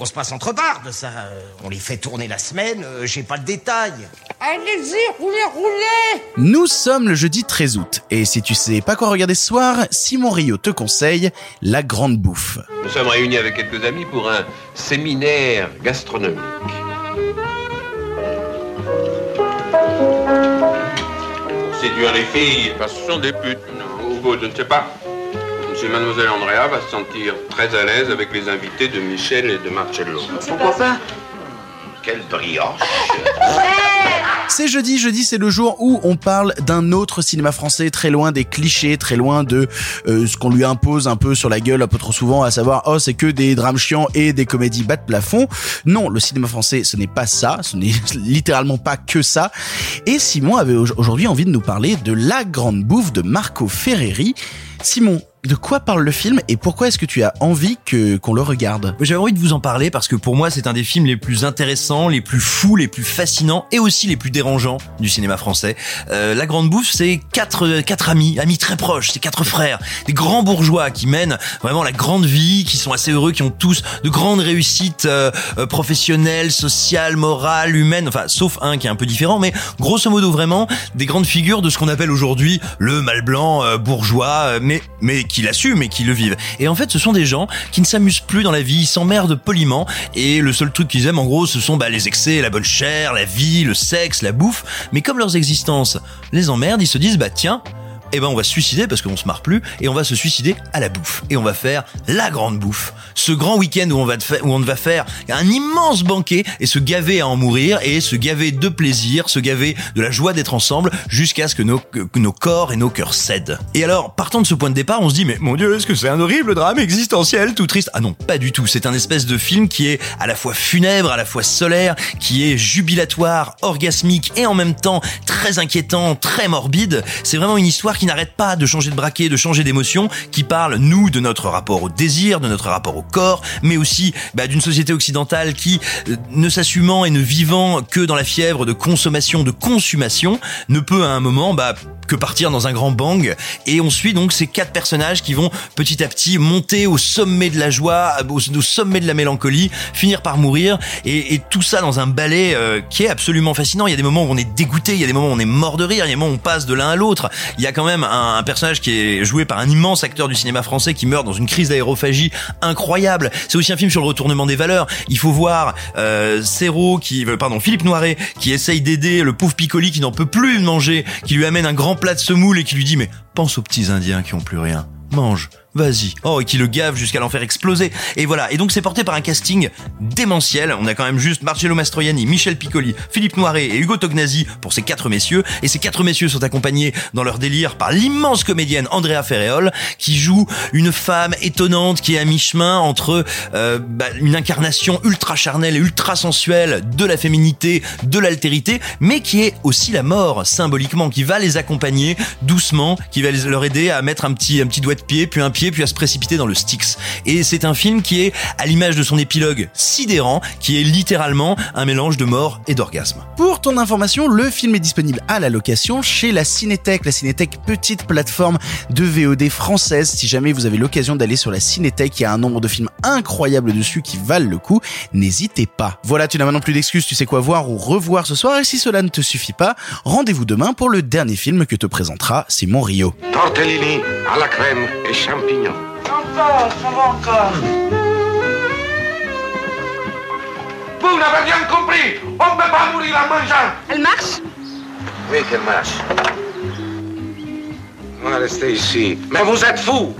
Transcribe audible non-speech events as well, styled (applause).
On se passe entre bardes, ça. euh, On les fait tourner la semaine, euh, j'ai pas le détail. Allez-y, roulez, roulez Nous sommes le jeudi 13 août, et si tu sais pas quoi regarder ce soir, Simon Rio te conseille La Grande Bouffe. Nous sommes réunis avec quelques amis pour un séminaire gastronomique. Pour séduire les filles, parce que ce sont des putes. Ou je ne sais pas. Monsieur et Mademoiselle Andrea va se sentir très à l'aise avec les invités de Michel et de Marcello. Pourquoi pas Quelle brioche (laughs) C'est jeudi, jeudi c'est le jour où on parle d'un autre cinéma français très loin des clichés, très loin de euh, ce qu'on lui impose un peu sur la gueule un peu trop souvent, à savoir oh c'est que des drames chiants et des comédies bas de plafond. Non, le cinéma français ce n'est pas ça, ce n'est (laughs) littéralement pas que ça. Et Simon avait au- aujourd'hui envie de nous parler de La Grande Bouffe de Marco Ferreri. Simon, de quoi parle le film et pourquoi est-ce que tu as envie que qu'on le regarde? J'avais envie de vous en parler parce que pour moi c'est un des films les plus intéressants, les plus fous, les plus fascinants et aussi les plus dérangeants du cinéma français. Euh, la Grande Bouffe, c'est quatre quatre amis, amis très proches, c'est quatre frères, des grands bourgeois qui mènent vraiment la grande vie, qui sont assez heureux, qui ont tous de grandes réussites euh, euh, professionnelles, sociales, morales, humaines, enfin sauf un qui est un peu différent, mais grosso modo vraiment des grandes figures de ce qu'on appelle aujourd'hui le mal blanc euh, bourgeois, euh, mais mais qui l'assument et qui le vivent. Et en fait, ce sont des gens qui ne s'amusent plus dans la vie, ils s'emmerdent poliment et le seul truc qu'ils aiment en gros, ce sont bah, les excès, la bonne chair, la vie, le sexe, la bouffe. Mais comme leurs existences les emmerdent, ils se disent bah tiens. Eh ben on va se suicider parce qu'on se marre plus et on va se suicider à la bouffe et on va faire la grande bouffe. Ce grand week-end où on va où on va faire un immense banquet et se gaver à en mourir et se gaver de plaisir, se gaver de la joie d'être ensemble jusqu'à ce que nos, que nos corps et nos cœurs cèdent. Et alors, partant de ce point de départ, on se dit mais mon dieu, est-ce que c'est un horrible drame existentiel tout triste? Ah non, pas du tout. C'est un espèce de film qui est à la fois funèbre, à la fois solaire, qui est jubilatoire, orgasmique et en même temps très inquiétant, très morbide. C'est vraiment une histoire qui n'arrête pas de changer de braquet, de changer d'émotion, qui parle nous de notre rapport au désir, de notre rapport au corps, mais aussi bah, d'une société occidentale qui, euh, ne s'assumant et ne vivant que dans la fièvre de consommation, de consommation, ne peut à un moment bah, que partir dans un grand bang. Et on suit donc ces quatre personnages qui vont petit à petit monter au sommet de la joie, au, sommet de la mélancolie, finir par mourir, et, et tout ça dans un ballet euh, qui est absolument fascinant. Il y a des moments où on est dégoûté, il y a des moments où on est mort de rire, il y a des moments où on passe de l'un à l'autre. Il y a quand même un, un personnage qui est joué par un immense acteur du cinéma français qui meurt dans une crise d'aérophagie incroyable. C'est aussi un film sur le retournement des valeurs. Il faut voir euh, Serrault qui, euh, pardon, Philippe Noiret qui essaye d'aider le pauvre Piccoli qui n'en peut plus manger, qui lui amène un grand plat de semoule et qui lui dit mais pense aux petits Indiens qui ont plus rien, mange. Vas-y. Oh, et qui le gave jusqu'à l'en faire exploser. Et voilà. Et donc, c'est porté par un casting démentiel. On a quand même juste Marcello Mastroianni, Michel Piccoli, Philippe Noiret et Hugo Tognazzi pour ces quatre messieurs. Et ces quatre messieurs sont accompagnés dans leur délire par l'immense comédienne Andrea Ferreol, qui joue une femme étonnante qui est à mi-chemin entre euh, bah, une incarnation ultra charnelle et ultra sensuelle de la féminité, de l'altérité, mais qui est aussi la mort symboliquement, qui va les accompagner doucement, qui va leur aider à mettre un petit, un petit doigt puis un pied, puis à se précipiter dans le Styx. Et c'est un film qui est, à l'image de son épilogue sidérant, qui est littéralement un mélange de mort et d'orgasme. Pour ton information, le film est disponible à la location chez la Cinétech. La Cinétech, petite plateforme de VOD française. Si jamais vous avez l'occasion d'aller sur la Cinétech, il y a un nombre de films incroyables dessus qui valent le coup. N'hésitez pas. Voilà, tu n'as maintenant plus d'excuses, tu sais quoi voir ou revoir ce soir. Et si cela ne te suffit pas, rendez-vous demain pour le dernier film que te présentera Simon Rio. Tortellini à la crème et champignons. Encore, ça va encore. Vous n'avez rien compris On ne peut pas mourir en mangeant Elle marche? Oui, qu'elle marche. On va rester ici. Mais vous êtes fous